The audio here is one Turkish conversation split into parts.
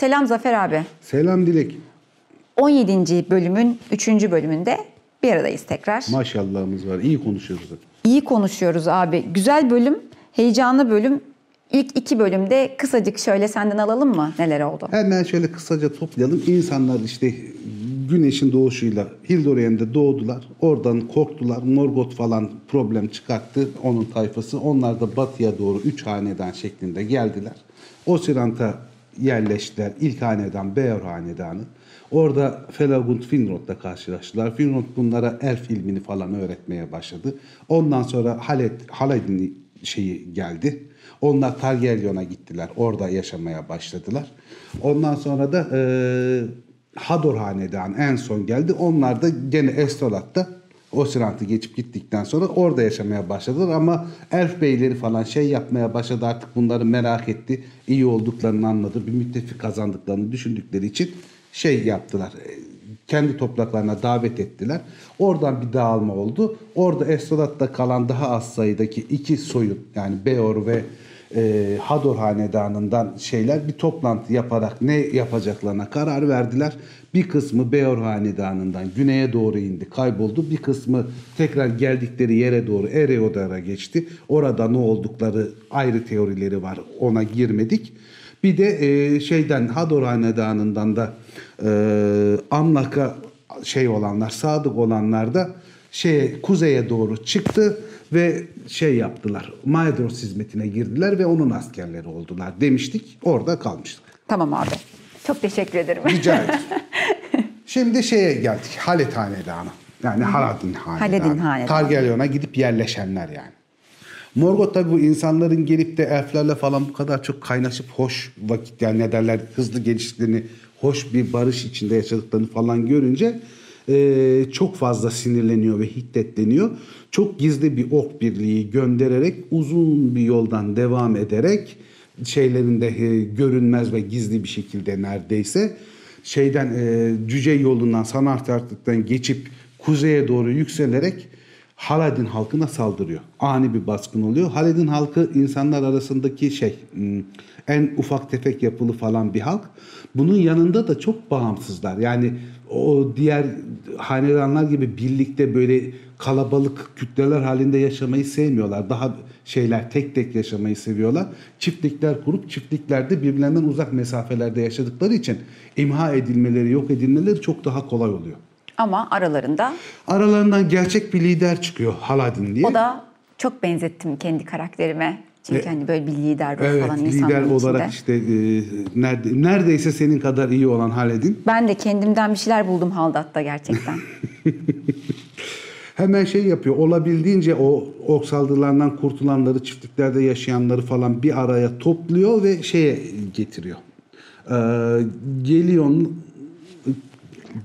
Selam Zafer abi. Selam Dilek. 17. bölümün 3. bölümünde bir aradayız tekrar. Maşallahımız var. İyi konuşuyoruz. İyi konuşuyoruz abi. Güzel bölüm, heyecanlı bölüm. İlk iki bölümde kısacık şöyle senden alalım mı? Neler oldu? Hemen şöyle kısaca toplayalım. İnsanlar işte güneşin doğuşuyla Hildorian'da doğdular. Oradan korktular. Morgoth falan problem çıkarttı onun tayfası. Onlar da batıya doğru üç hanedan şeklinde geldiler. Osirant'a yerleştiler. İlk hanedan Beor hanedanı. Orada Felagund Finrod'la karşılaştılar. Finrod bunlara elf ilmini falan öğretmeye başladı. Ondan sonra Haled, Haled'in şeyi geldi. Onlar Targaryon'a gittiler. Orada yaşamaya başladılar. Ondan sonra da e, Hador Hanedanı en son geldi. Onlar da gene Estolat'ta Osirant'ı geçip gittikten sonra orada yaşamaya başladılar ama elf beyleri falan şey yapmaya başladı artık bunları merak etti. iyi olduklarını anladı. Bir müttefik kazandıklarını düşündükleri için şey yaptılar. e, Kendi topraklarına davet ettiler. Oradan bir dağılma oldu. Orada Estolat'ta kalan daha az sayıdaki iki soyun yani Beor ve e, Hador Hanedanı'ndan şeyler bir toplantı yaparak ne yapacaklarına karar verdiler. Bir kısmı Beor Hanedanı'ndan güneye doğru indi, kayboldu. Bir kısmı tekrar geldikleri yere doğru Ereodar'a geçti. Orada ne oldukları ayrı teorileri var. Ona girmedik. Bir de e, şeyden Hador Hanedanı'ndan da e, Amlak'a şey olanlar, sadık olanlar da şeye kuzeye doğru çıktı ve şey yaptılar. Maedros hizmetine girdiler ve onun askerleri oldular demiştik. Orada kalmıştık. Tamam abi. Çok teşekkür ederim. Rica ederim. Şimdi şeye geldik. Halet Hanedanı. Yani Haladin Hanedanı. Haledin Hanedanı. Targaryon'a gidip yerleşenler yani. Morgoth tabi bu insanların gelip de elflerle falan bu kadar çok kaynaşıp hoş vakit yani ne derler hızlı geliştiklerini, hoş bir barış içinde yaşadıklarını falan görünce e, çok fazla sinirleniyor ve hiddetleniyor. Çok gizli bir ok birliği göndererek uzun bir yoldan devam ederek şeylerinde e, görünmez ve gizli bir şekilde neredeyse şeyden e, cüce yolundan Sanartartık'tan geçip kuzeye doğru yükselerek Haledin halkına saldırıyor. Ani bir baskın oluyor. Haledin halkı insanlar arasındaki şey hmm, en ufak tefek yapılı falan bir halk. Bunun yanında da çok bağımsızlar. Yani o diğer hanedanlar gibi birlikte böyle kalabalık kütleler halinde yaşamayı sevmiyorlar. Daha şeyler tek tek yaşamayı seviyorlar. Çiftlikler kurup çiftliklerde birbirlerinden uzak mesafelerde yaşadıkları için imha edilmeleri, yok edilmeleri çok daha kolay oluyor. Ama aralarında Aralarından gerçek bir lider çıkıyor Haladin diye. o da çok benzettim kendi karakterime. Çünkü hani böyle bir lider ruhu evet, falan lider insanların olarak içinde. işte e, nerede, neredeyse senin kadar iyi olan Haledin. Ben de kendimden bir şeyler buldum Haldat'ta gerçekten. Hemen şey yapıyor. Olabildiğince o ok saldırılarından kurtulanları, çiftliklerde yaşayanları falan bir araya topluyor ve şeye getiriyor. Ee, Gelion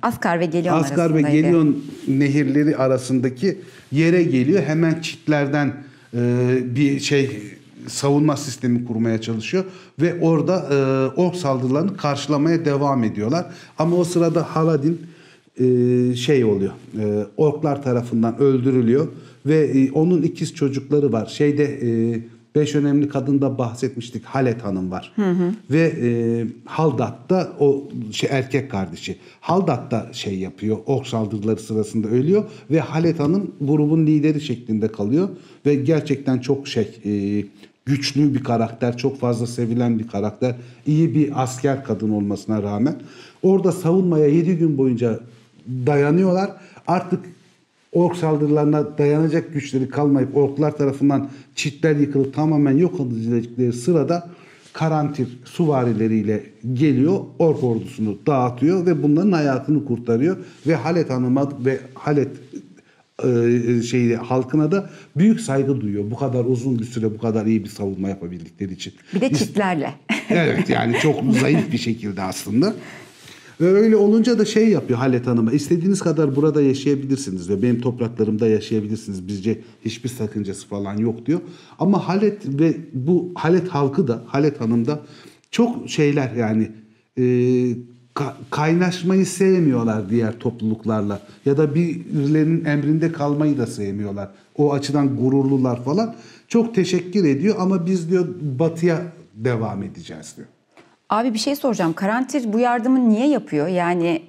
Askar ve Gelion Asgar ve. Gelion nehirleri arasındaki yere geliyor. Hemen çitlerden e, bir şey savunma sistemi kurmaya çalışıyor ve orada e, ork saldırılarını karşılamaya devam ediyorlar. Ama o sırada Haladin e, şey oluyor. E, orklar tarafından öldürülüyor ve e, onun ikiz çocukları var. Şeyde e, Beş önemli kadında bahsetmiştik. Halet Hanım var. Ve e, Haldat da o şey, erkek kardeşi. Haldat da şey yapıyor. Ok saldırıları sırasında ölüyor. Ve Halet Hanım grubun lideri şeklinde kalıyor. Ve gerçekten çok şey e, güçlü bir karakter. Çok fazla sevilen bir karakter. iyi bir asker kadın olmasına rağmen. Orada savunmaya 7 gün boyunca dayanıyorlar. Artık ork saldırılarına dayanacak güçleri kalmayıp orklar tarafından çitler yıkılıp tamamen yok edilecekleri sırada Karantir suvarileriyle geliyor, ork ordusunu dağıtıyor ve bunların hayatını kurtarıyor ve Halet Hanım'a ve Halet şeyi halkına da büyük saygı duyuyor. Bu kadar uzun bir süre bu kadar iyi bir savunma yapabildikleri için. Bir de çiftlerle. Evet yani çok zayıf bir şekilde aslında. Ve öyle olunca da şey yapıyor Halet Hanım'a. istediğiniz kadar burada yaşayabilirsiniz ve benim topraklarımda yaşayabilirsiniz. Bizce hiçbir sakıncası falan yok diyor. Ama Halet ve bu Halet halkı da Halet Hanım da çok şeyler yani e, ka- kaynaşmayı sevmiyorlar diğer topluluklarla. Ya da birilerinin emrinde kalmayı da sevmiyorlar. O açıdan gururlular falan. Çok teşekkür ediyor ama biz diyor batıya devam edeceğiz diyor. Abi bir şey soracağım. Karantir bu yardımı niye yapıyor? Yani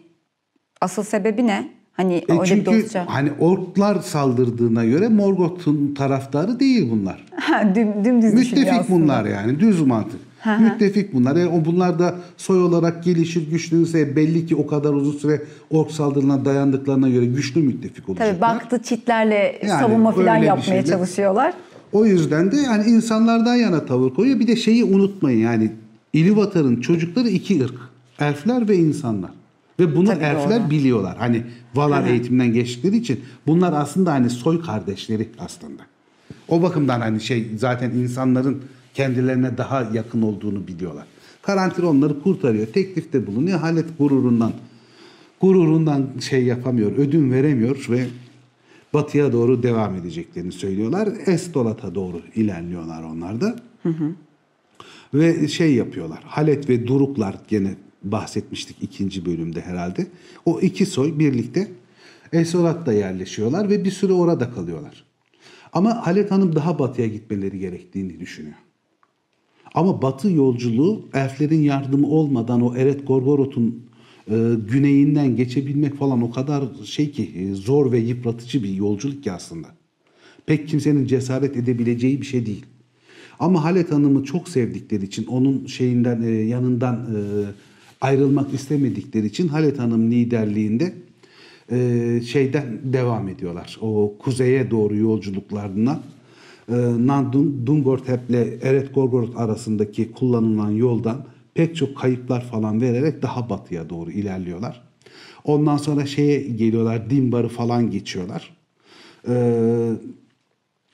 asıl sebebi ne? Hani E öyle çünkü dostça. hani orklar saldırdığına göre Morgoth'un taraftarı değil bunlar. Düm, dümdüz Müttefik bunlar yani düz mantık. Müttefik bunlar. O bunlar da soy olarak gelişir güçlüyse belli ki o kadar uzun süre ork saldırılarına dayandıklarına göre güçlü müttefik olacaklar. Tabii baktı çitlerle Yani savunma falan yapmaya çalışıyorlar. O yüzden de yani insanlardan yana tavır koyuyor. Bir de şeyi unutmayın yani İlúvatar'ın çocukları iki ırk. Elfler ve insanlar. Ve bunu Tabii elfler doğru. biliyorlar. Hani Valar Hı hı. eğitimden geçtikleri için bunlar aslında hani soy kardeşleri aslında. O bakımdan hani şey zaten insanların kendilerine daha yakın olduğunu biliyorlar. Karantin onları kurtarıyor. Teklifte bulunuyor. Halet gururundan gururundan şey yapamıyor, ödün veremiyor ve batıya doğru devam edeceklerini söylüyorlar. Estolat'a doğru ilerliyorlar onlar da. Ve şey yapıyorlar. Halet ve Duruklar gene bahsetmiştik ikinci bölümde herhalde. O iki soy birlikte Estolat'ta yerleşiyorlar ve bir süre orada kalıyorlar. Ama Halet Hanım daha batıya gitmeleri gerektiğini düşünüyor. Ama batı yolculuğu elflerin yardımı olmadan o Eret Gorgoroth'un e, güneyinden geçebilmek falan o kadar şey ki e, zor ve yıpratıcı bir yolculuk ki aslında. Pek kimsenin cesaret edebileceği bir şey değil. Ama Halet Hanım'ı çok sevdikleri için onun şeyinden e, yanından e, ayrılmak istemedikleri için Halet Hanım liderliğinde e, şeyden devam ediyorlar. O kuzeye doğru yolculuklarına e, Nandun, Dungortep ile Eret Gorgoroth arasındaki kullanılan yoldan pek çok kayıplar falan vererek daha batıya doğru ilerliyorlar. Ondan sonra şeye geliyorlar, Dimbar'ı falan geçiyorlar. Ee,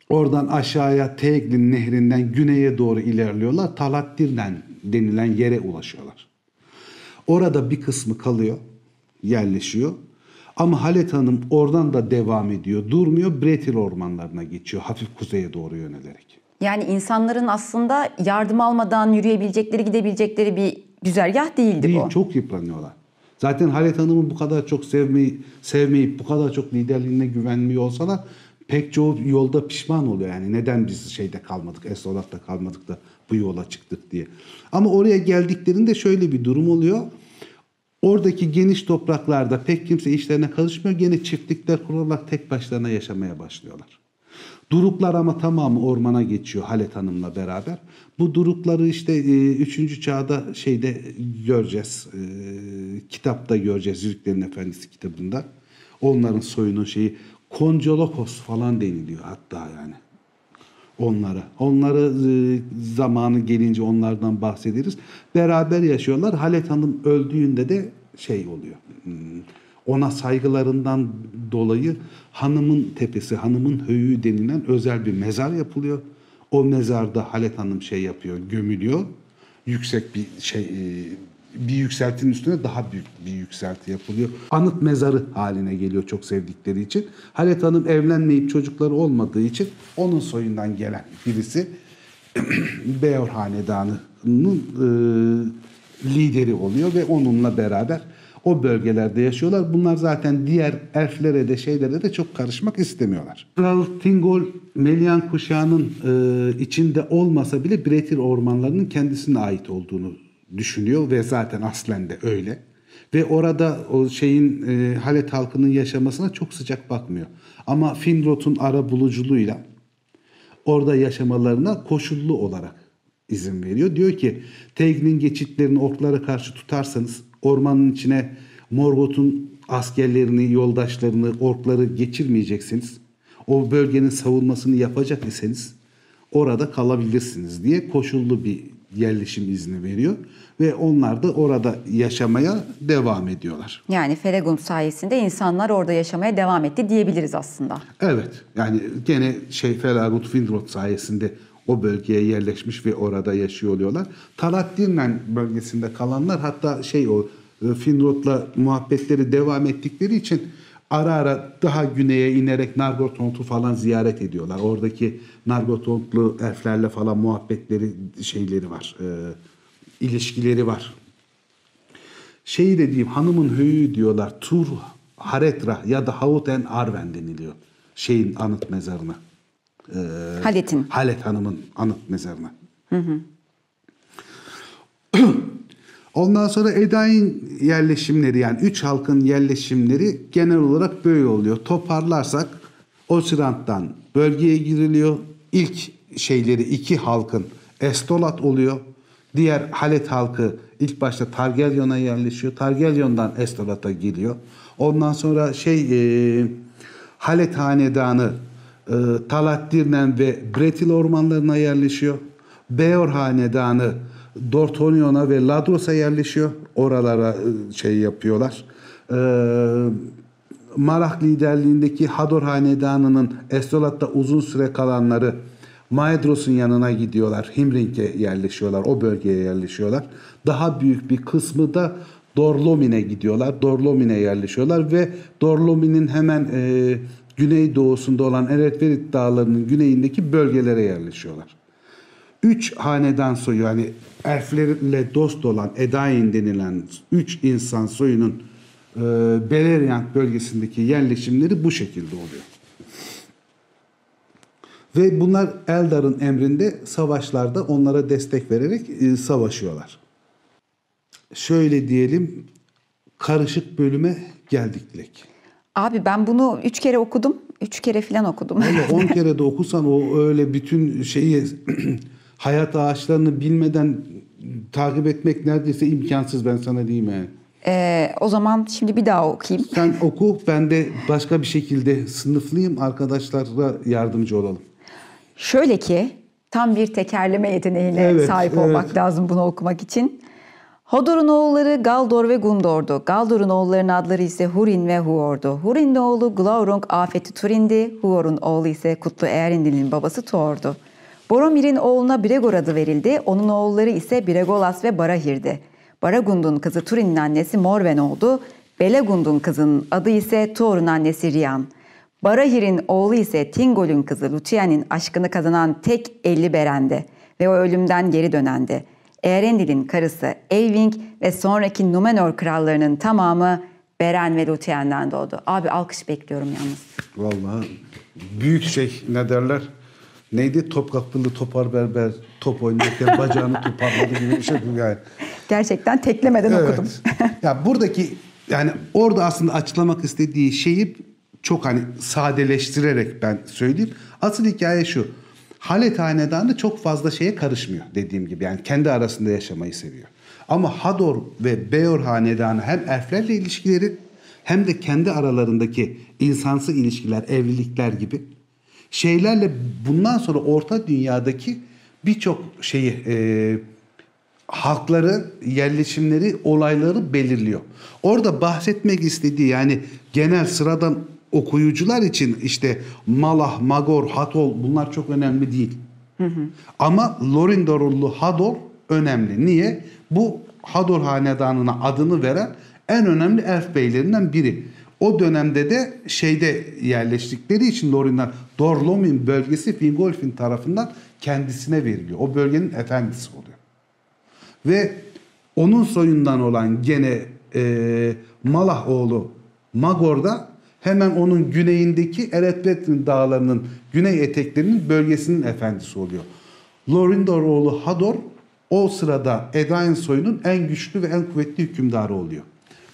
oradan aşağıya Teglin nehrinden güneye doğru ilerliyorlar. Talattirden denilen yere ulaşıyorlar. Orada bir kısmı kalıyor, yerleşiyor. Ama Halet Hanım oradan da devam ediyor, durmuyor. Bretil ormanlarına geçiyor, hafif kuzeye doğru yönelerek. Yani insanların aslında yardım almadan yürüyebilecekleri, gidebilecekleri bir güzergah değildi Değil, bu. çok yıpranıyorlar. Zaten Halet Hanım'ı bu kadar çok sevmeyi, sevmeyip bu kadar çok liderliğine güvenmiyor olsalar pek çoğu yolda pişman oluyor. Yani neden biz şeyde kalmadık, Estolat'ta kalmadık da bu yola çıktık diye. Ama oraya geldiklerinde şöyle bir durum oluyor. Oradaki geniş topraklarda pek kimse işlerine karışmıyor. Gene çiftlikler kurarak tek başlarına yaşamaya başlıyorlar. Duruklar ama tamamı ormana geçiyor Halet Hanım'la beraber. Bu durukları işte 3. çağda şeyde göreceğiz. E, kitapta göreceğiz Yüzüklerin Efendisi kitabında. Onların soyunun şeyi Koncolokos falan deniliyor hatta yani onlara. Onları e, zamanı gelince onlardan bahsederiz. Beraber yaşıyorlar. Halet Hanım öldüğünde de şey oluyor. hmm, Ona saygılarından dolayı hanımın tepesi, hanımın höyüğü denilen özel bir mezar yapılıyor. O mezarda Halet Hanım şey yapıyor, gömülüyor. Yüksek bir şey e, bir yükseltinin üstüne daha büyük bir yükselti yapılıyor. Anıt mezarı haline geliyor çok sevdikleri için. Halet Hanım evlenmeyip çocukları olmadığı için onun soyundan gelen birisi Beyor Hanedanı'nın e, lideri oluyor ve onunla beraber o bölgelerde yaşıyorlar. Bunlar zaten diğer elflere de şeylere de çok karışmak istemiyorlar. Kral Tingol Melian kuşağının e, içinde olmasa bile Bretir ormanlarının kendisine ait olduğunu düşünüyor ve zaten aslen de öyle. Ve orada o şeyin e, Halet halkının yaşamasına çok sıcak bakmıyor. Ama Finrod'un ara buluculuğuyla orada yaşamalarına koşullu olarak izin veriyor. Diyor ki Tegn'in geçitlerini orklara karşı tutarsanız ormanın içine Morgoth'un askerlerini, yoldaşlarını, orkları geçirmeyeceksiniz. O bölgenin savunmasını yapacak iseniz orada kalabilirsiniz diye koşullu bir yerleşim izni veriyor. Ve onlar da orada yaşamaya devam ediyorlar. Yani Feregund sayesinde insanlar orada yaşamaya devam etti diyebiliriz aslında. Evet. Yani gene şey Felagut Finrod sayesinde o bölgeye yerleşmiş ve orada yaşıyor oluyorlar. Talatdirnen bölgesinde kalanlar hatta şey o e, Finrod'la muhabbetleri devam ettikleri için ara ara daha güneye inerek Nargothrond'u falan ziyaret ediyorlar. Oradaki Nargothrondlu elflerle falan muhabbetleri şeyleri var. E, ilişkileri var. Şeyi de diyeyim hanımın höyüğü diyorlar. Tur Haretra ya da Hauten Arven deniliyor. Şeyin anıt mezarına. Ee, Halet'in. Halet Hanım'ın anıt mezarına. Ondan sonra Edain yerleşimleri yani üç halkın yerleşimleri genel olarak böyle oluyor. Toparlarsak Osirant'tan bölgeye giriliyor. İlk şeyleri iki halkın Estolat oluyor. Diğer Halet halkı ilk başta Targaryon'a yerleşiyor. Targaryon'dan Estolat'a giriyor. Ondan sonra şey e, Halet hanedanı e, Talatdirnen ve Bretil ormanlarına yerleşiyor. Beor hanedanı Dortonion'a ve Ladros'a yerleşiyor. Oralara e, şey yapıyorlar. E, Marak liderliğindeki Hador hanedanının Estolat'ta uzun süre kalanları Maedros'un yanına gidiyorlar. Himring'e yerleşiyorlar. O bölgeye yerleşiyorlar. Daha büyük bir kısmı da Dorlomin'e gidiyorlar. Dorlomin'e yerleşiyorlar ve Dorlomin'in hemen e, güneydoğusunda olan Eretverit dağlarının güneyindeki bölgelere yerleşiyorlar. Üç hanedan soyu yani elflerle dost olan Edain denilen üç insan soyunun e, Beleriand bölgesindeki yerleşimleri bu şekilde oluyor. Ve bunlar Eldar'ın emrinde savaşlarda onlara destek vererek e, savaşıyorlar. Şöyle diyelim karışık bölüme geldik Dilek. Abi ben bunu üç kere okudum. Üç kere falan okudum. Valla 10 kere de okusan o öyle bütün şeyi hayat ağaçlarını bilmeden takip etmek neredeyse imkansız ben sana diyeyim yani. Ee, o zaman şimdi bir daha okuyayım. Sen oku ben de başka bir şekilde sınıflayayım arkadaşlara yardımcı olalım. Şöyle ki tam bir tekerleme yeteneğine Evet, sahip evet. olmak lazım bunu okumak için. Hodor'un oğulları Galdor ve Gundor'du. Galdor'un oğullarının adları ise Hurin ve Huor'du. Hurin'in oğlu Glaurung Afeti Turin'di. Huor'un oğlu ise Kutlu Eärendil'in babası Thor'du. Boromir'in oğluna Bregor adı verildi. Onun oğulları ise Bregolas ve Barahir'di. Baragund'un kızı Turin'in annesi Morven oldu. Belegund'un kızının adı ise Thor'un annesi Rian. Barahir'in oğlu ise Tingol'ün kızı Luthien'in aşkını kazanan tek elli Beren'di ve o ölümden geri dönendi. Eärendil'in karısı Eyving ve sonraki Numenor krallarının tamamı Beren ve Luthien'den doğdu. Abi alkış bekliyorum yalnız. Vallahi büyük şey ne derler? Neydi? Topkapılı topar berber top oynarken bacağını toparladı gibi bir şey yani. Gerçekten teklemeden okudum. ya buradaki yani orada aslında açıklamak istediği şeyi çok hani sadeleştirerek ben söyleyeyim. Asıl hikaye şu. Halet Hanedanı çok fazla şeye karışmıyor dediğim gibi. Yani kendi arasında yaşamayı seviyor. Ama Hador ve Beor Hanedanı hem elflerle ilişkileri hem de kendi aralarındaki insansı ilişkiler, evlilikler gibi şeylerle bundan sonra Orta Dünya'daki birçok şeyi e, halkları, yerleşimleri, olayları belirliyor. Orada bahsetmek istediği yani genel sıradan okuyucular için işte Malah, Magor, Hatol bunlar çok önemli değil. Ama Lorindorlu Hador önemli. Niye? Bu Hador hanedanına adını veren en önemli elf beylerinden biri. O dönemde de şeyde yerleştikleri için Lorindor, Dorlomin bölgesi Fingolfin tarafından kendisine veriliyor. O bölgenin efendisi oluyor. Ve onun soyundan olan gene e, Malah oğlu Magor da hemen onun güneyindeki Eretbetrin dağlarının güney eteklerinin bölgesinin efendisi oluyor. Lorindor oğlu Hador o sırada Edain soyunun en güçlü ve en kuvvetli hükümdarı oluyor.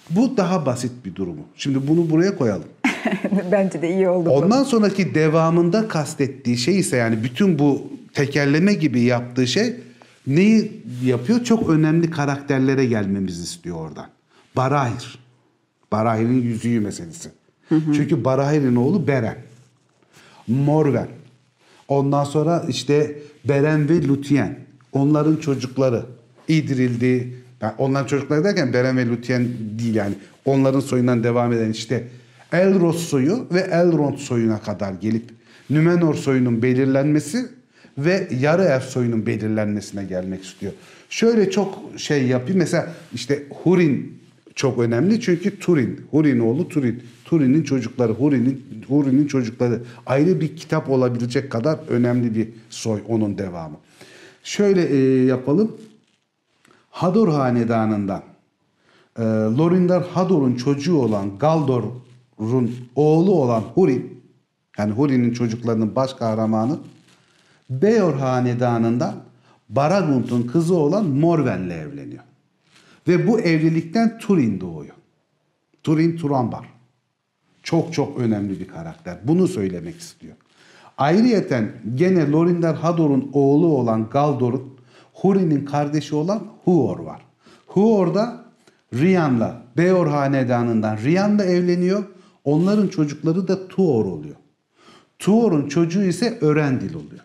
Bu daha basit bir durumu. Şimdi bunu buraya koyalım. Bence de iyi oldu bu. Ondan sonraki devamında kastettiği şey ise yani bütün bu tekerleme gibi yaptığı şey neyi yapıyor? Çok önemli karakterlere gelmemizi istiyor oradan. Barahir. Barahir'in yüzüğü meselesi. Çünkü Barahir'in oğlu Beren. Morven. Ondan sonra işte Beren ve Lutien. Onların çocukları. İdril'di. Yani onların çocukları derken Beren ve Lutien değil yani. Onların soyundan devam eden işte Elros soyu ve Elrond soyuna kadar gelip Nümenor soyunun belirlenmesi ve yarı elf soyunun belirlenmesine gelmek istiyor. Şöyle çok şey yapayım. Mesela işte Hurin çok önemli çünkü Turin, Hurin oğlu Turin. Turin'in çocukları, Hurin'in Hurin'in çocukları ayrı bir kitap olabilecek kadar önemli bir soy onun devamı. Şöyle e, yapalım. Hador hanedanından e, Lorindar Hador'un çocuğu olan Galdor'un oğlu olan Hurin yani Hurin'in çocuklarının baş kahramanı Beor hanedanından Baragund'un kızı olan Morven'le evleniyor. Ve bu evlilikten Turin doğuyor. Turin Turambar. Çok çok önemli bir karakter. Bunu söylemek istiyor. Ayrıyeten gene Lorinder Hador'un oğlu olan Galdor'un Huri'nin kardeşi olan Huor var. Huor da Rian'la, Beor hanedanından Rian'la evleniyor. Onların çocukları da Tuor oluyor. Tuor'un çocuğu ise Örendil oluyor.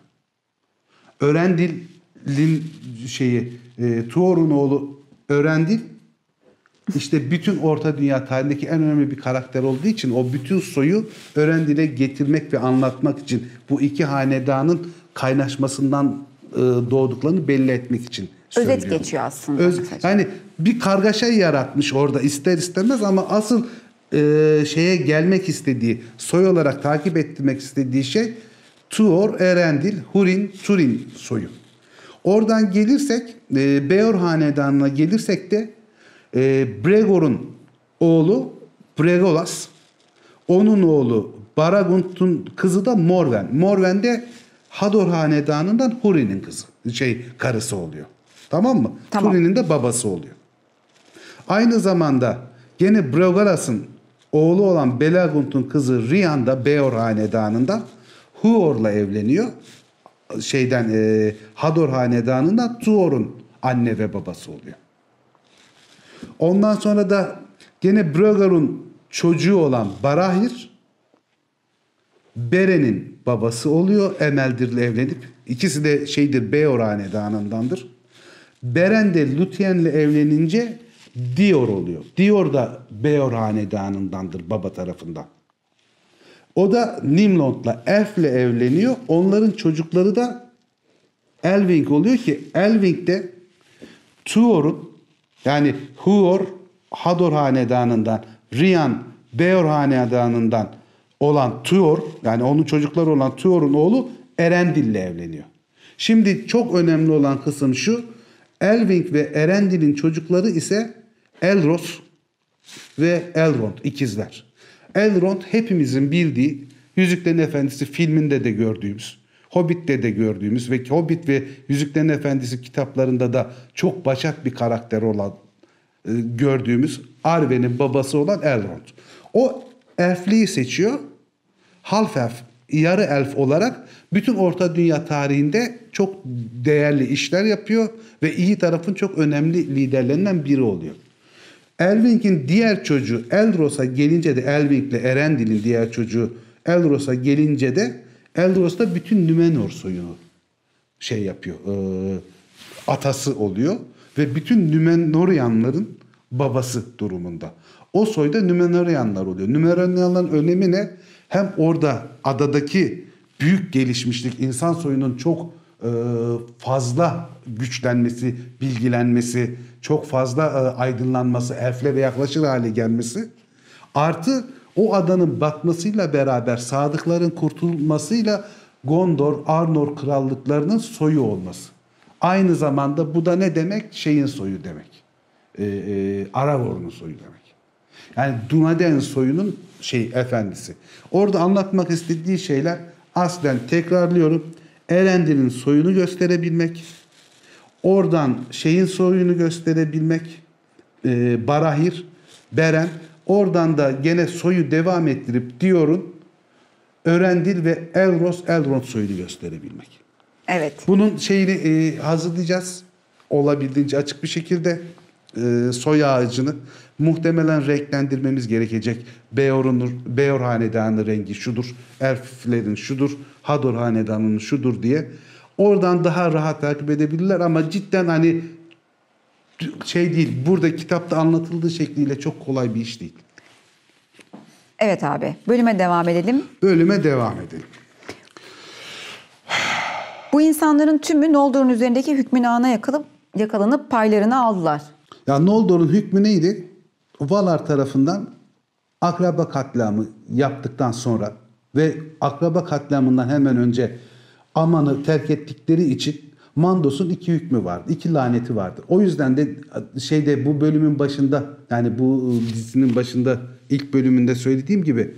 Örendil'in şeyi, e, Tuor'un oğlu Örendil işte bütün Orta Dünya tarihindeki en önemli bir karakter olduğu için o bütün soyu Örendil'e getirmek ve anlatmak için bu iki hanedanın kaynaşmasından e, doğduklarını belli etmek için Özet geçiyor aslında Öz, yani bir kargaşa yaratmış orada ister istemez ama asıl e, şeye gelmek istediği, soy olarak takip ettirmek istediği şey Tuor, Erendil, Hurin, Turin soyu. Oradan gelirsek, e, Beor hanedanına gelirsek de e, Bregor'un oğlu Bregolas, onun oğlu Baragunt'un kızı da Morven. Morven de Hador hanedanından Huri'nin kızı, şey karısı oluyor. Tamam mı? Tamam. Huri'nin de babası oluyor. Aynı zamanda gene Bregolas'ın oğlu olan Belagunt'un kızı Rian da Beor hanedanından Huor'la evleniyor. Şeyden e, Hador hanedanından Tuor'un anne ve babası oluyor. Ondan sonra da gene Brögar'ın çocuğu olan Barahir Beren'in babası oluyor. Emeldir'le evlenip. ikisi de şeydir Beor hanedanındandır. Beren de Luthien'le evlenince Dior oluyor. Dior da Beor hanedanındandır baba tarafından. O da Nimlond'la Elf'le evleniyor. Onların çocukları da Elving oluyor ki Elving de Tuor'un yani Huor Hador hanedanından Rian Beor hanedanından olan Tuor yani onun çocukları olan Tuor'un oğlu Erendil'le evleniyor. Şimdi çok önemli olan kısım şu. Elving ve Erendil'in çocukları ise Elros ve Elrond ikizler. Elrond hepimizin bildiği Yüzüklerin Efendisi filminde de gördüğümüz, Hobbit'te de gördüğümüz ve Hobbit ve Yüzüklerin Efendisi kitaplarında da çok başat bir karakter olan e, gördüğümüz Arwen'in babası olan Elrond. O elfliği seçiyor. Half elf, yarı elf olarak bütün Orta Dünya tarihinde çok değerli işler yapıyor ve iyi tarafın çok önemli liderlerinden biri oluyor. Elving'in diğer çocuğu Elros'a gelince de Elving'le Erendil'in diğer çocuğu Elros'a gelince de Elros da bütün Numenor soyunu şey yapıyor. e, atası oluyor ve bütün Numenorianların babası durumunda. O soyda Numenorianlar oluyor. Numenorianların önemi ne? Hem orada adadaki büyük gelişmişlik, insan soyunun çok e, fazla güçlenmesi, bilgilenmesi, çok fazla e, aydınlanması, elflere yaklaşır hale gelmesi. Artı o adanın batmasıyla beraber sadıkların kurtulmasıyla Gondor, Arnor krallıklarının soyu olması. Aynı zamanda bu da ne demek? Şeyin soyu demek. E, e, Aragorn'un soyu demek. Yani Dunaden soyunun şey efendisi. Orada anlatmak istediği şeyler aslen tekrarlıyorum. Erendil'in soyunu gösterebilmek, oradan şeyin soyunu gösterebilmek, e, Barahir, Beren, oradan da gene soyu devam ettirip Dior'un Örendil ve Elros, Elrond soyunu gösterebilmek. Evet. Bunun şeyini e, hazırlayacağız. Olabildiğince açık bir şekilde e, soy ağacını muhtemelen renklendirmemiz gerekecek. Beor'un Beor hanedanı rengi şudur, Elflerin şudur, Hador hanedanının şudur diye. Oradan daha rahat takip edebilirler ama cidden hani şey değil. Burada kitapta anlatıldığı şekliyle çok kolay bir iş değil. Evet abi. Bölüme devam edelim. Bölüme devam edelim. Bu insanların tümü Noldor'un üzerindeki hükmün ağına yakalıp, yakalanıp paylarını aldılar. Ya Noldor'un hükmü neydi? Valar tarafından akraba katliamı yaptıktan sonra ve akraba katliamından hemen önce Aman'ı terk ettikleri için Mandos'un iki hükmü vardı. iki laneti vardı. O yüzden de şeyde bu bölümün başında yani bu dizinin başında ilk bölümünde söylediğim gibi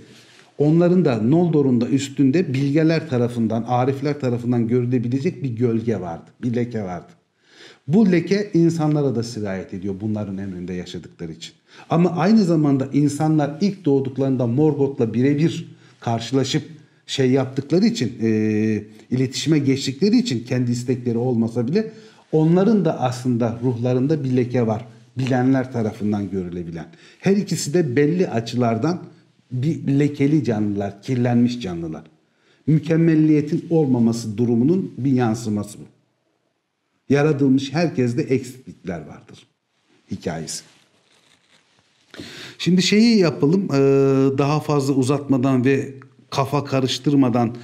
onların da Noldor'un da üstünde bilgeler tarafından, arifler tarafından görülebilecek bir gölge vardı. Bir leke vardı. Bu leke insanlara da sirayet ediyor bunların emrinde yaşadıkları için. Ama aynı zamanda insanlar ilk doğduklarında Morgoth'la birebir karşılaşıp şey yaptıkları için, e, iletişime geçtikleri için kendi istekleri olmasa bile onların da aslında ruhlarında bir leke var. Bilenler tarafından görülebilen. Her ikisi de belli açılardan bir lekeli canlılar, kirlenmiş canlılar. Mükemmelliyetin olmaması durumunun bir yansıması bu. Yaratılmış herkeste eksiklikler vardır hikayesi. Şimdi şeyi yapalım eee, daha fazla uzatmadan ve kafa karıştırmadan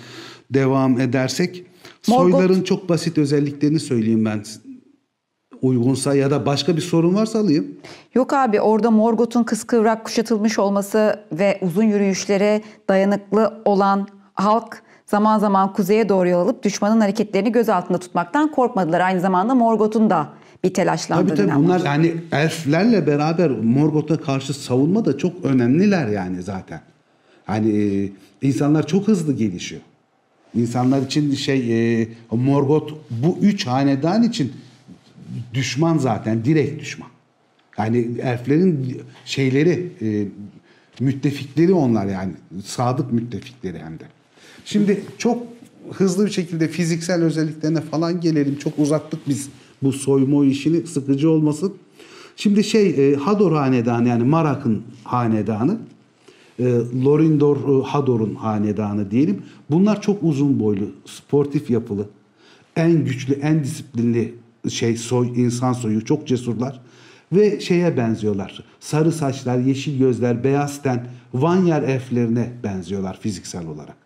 devam edersek Morgoth- soyların çok basit özelliklerini söyleyeyim ben uygunsa ya da başka bir sorun varsa alayım. Yok abi orada Morgoth'un kıskıvrak kuşatılmış olması ve uzun yürüyüşlere dayanıklı olan halk zaman zaman kuzeye doğru yol alıp düşmanın hareketlerini göz altında tutmaktan korkmadılar. Aynı zamanda Morgoth'un da bir telaşlandığı Tabii tabii bunlar yani elflerle beraber Morgoth'a karşı savunma da çok önemliler yani zaten. Hani e, insanlar çok hızlı gelişiyor. İnsanlar için şey e, Morgoth bu üç hanedan için düşman zaten direkt düşman. Yani elflerin şeyleri e, müttefikleri onlar yani sadık müttefikleri hem de. Şimdi çok hızlı bir şekilde fiziksel özelliklerine falan gelelim. Çok uzattık biz bu soyma işini sıkıcı olmasın. Şimdi şey e, Hador hanedanı yani Marak'ın hanedanı e, Lorindor e, Hador'un hanedanı diyelim. Bunlar çok uzun boylu, sportif yapılı, en güçlü, en disiplinli şey soy insan soyu çok cesurlar ve şeye benziyorlar. Sarı saçlar, yeşil gözler, beyaz ten, Vanyar elflerine benziyorlar fiziksel olarak.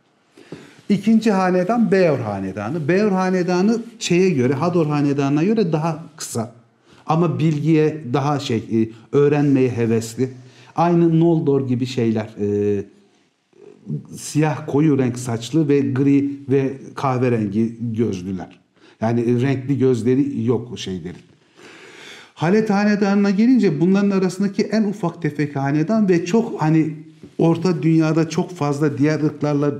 İkinci hanedan Beor hanedanı. Beor hanedanı şeye göre, Hador hanedanına göre daha kısa. Ama bilgiye daha şey, e, öğrenmeye hevesli. Aynı Noldor gibi şeyler. e, siyah koyu renk saçlı ve gri ve kahverengi gözlüler. Yani renkli gözleri yok o şeylerin. Halet hanedanına gelince bunların arasındaki en ufak tefek hanedan ve çok hani orta dünyada çok fazla diğer ırklarla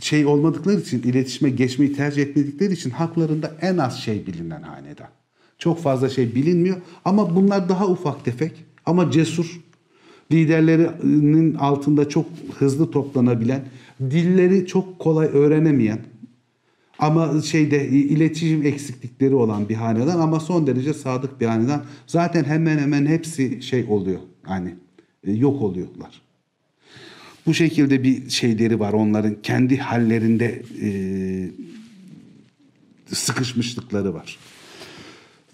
şey olmadıkları için iletişime geçmeyi tercih etmedikleri için haklarında en az şey bilinen hanedan. Çok fazla şey bilinmiyor ama bunlar daha ufak tefek ama cesur liderlerinin altında çok hızlı toplanabilen, dilleri çok kolay öğrenemeyen ama şeyde iletişim eksiklikleri olan bir hanedan ama son derece sadık bir hanedan. Zaten hemen hemen hepsi şey oluyor. Yani e, yok oluyorlar. Bu şekilde bir şeyleri var onların kendi hallerinde e, sıkışmışlıkları var.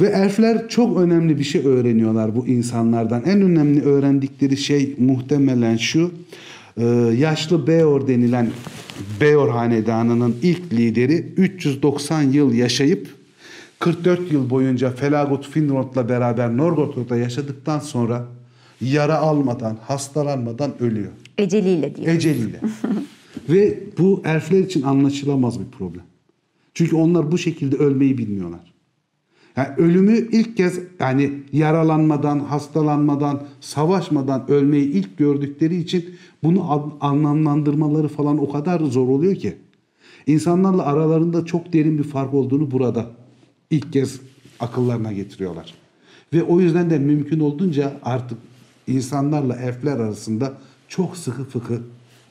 Ve elfler çok önemli bir şey öğreniyorlar bu insanlardan. En önemli öğrendikleri şey muhtemelen şu. e, yaşlı Beor denilen Beor hanedanının ilk lideri 390 yıl yaşayıp 44 yıl boyunca Felagot Finrod'la beraber Norgoth'ta yaşadıktan sonra yara almadan, hastalanmadan ölüyor. Eceliyle diyor. Eceliyle. Ve bu elfler için anlaşılamaz bir problem. Çünkü onlar bu şekilde ölmeyi bilmiyorlar. Yani ölümü ilk kez yani yaralanmadan, hastalanmadan, savaşmadan ölmeyi ilk gördükleri için bunu an- anlamlandırmaları falan o kadar zor oluyor ki. İnsanlarla aralarında çok derin bir fark olduğunu burada ilk kez akıllarına getiriyorlar. Ve o yüzden de mümkün olduğunca artık insanlarla elfler arasında çok sıkı fıkı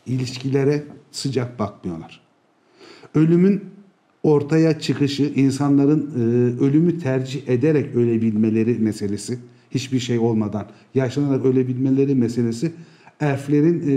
ilişkilere sıcak bakmıyorlar. Ölümün ortaya çıkışı, insanların e, ölümü tercih ederek ölebilmeleri meselesi, hiçbir şey olmadan yaşlanarak ölebilmeleri meselesi elflerin e,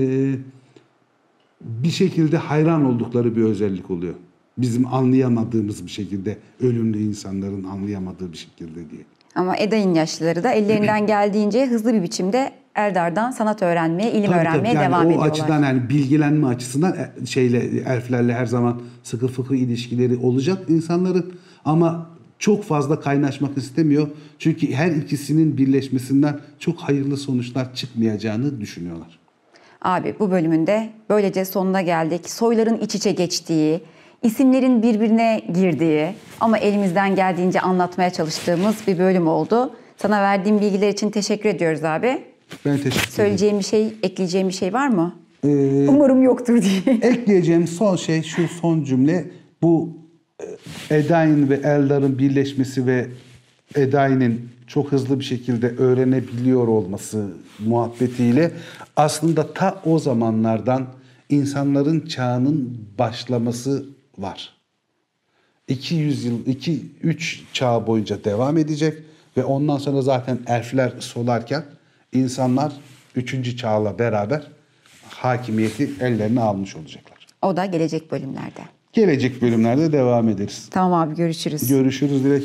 bir şekilde hayran oldukları bir özellik oluyor. Bizim anlayamadığımız bir şekilde, ölümlü insanların anlayamadığı bir şekilde diye. Ama Eda'nın yaşlıları da ellerinden geldiğince hızlı bir biçimde Erdar'dan sanat öğrenmeye, ilim Tabii tabii. öğrenmeye Yani devam o ediyorlar. açıdan yani bilgilenme açısından e, şeyle elflerle her zaman sıkı fıkı ilişkileri olacak insanların ama çok fazla kaynaşmak istemiyor. Çünkü her ikisinin birleşmesinden çok hayırlı sonuçlar çıkmayacağını düşünüyorlar. Abi bu bölümünde böylece sonuna geldik. Soyların iç içe geçtiği, isimlerin birbirine girdiği ama elimizden geldiğince anlatmaya çalıştığımız bir bölüm oldu. Sana verdiğim bilgiler için teşekkür ediyoruz abi. Ben teşekkür ederim. Söyleyeceğim bir şey, ekleyeceğim bir şey var mı? Ee, Umarım yoktur diye. Ekleyeceğim son şey şu son cümle bu e, Edain ve Eldar'ın birleşmesi ve Edai'nin çok hızlı bir şekilde öğrenebiliyor olması muhabbetiyle aslında ta o zamanlardan insanların çağının başlaması var. 200 yıl, 2 3 çağ boyunca devam edecek ve ondan sonra zaten elfler solarken insanlar 3. çağla beraber hakimiyeti ellerine almış olacaklar. O da gelecek bölümlerde. Gelecek bölümlerde devam ederiz. Tamam abi görüşürüz. Görüşürüz Dilek.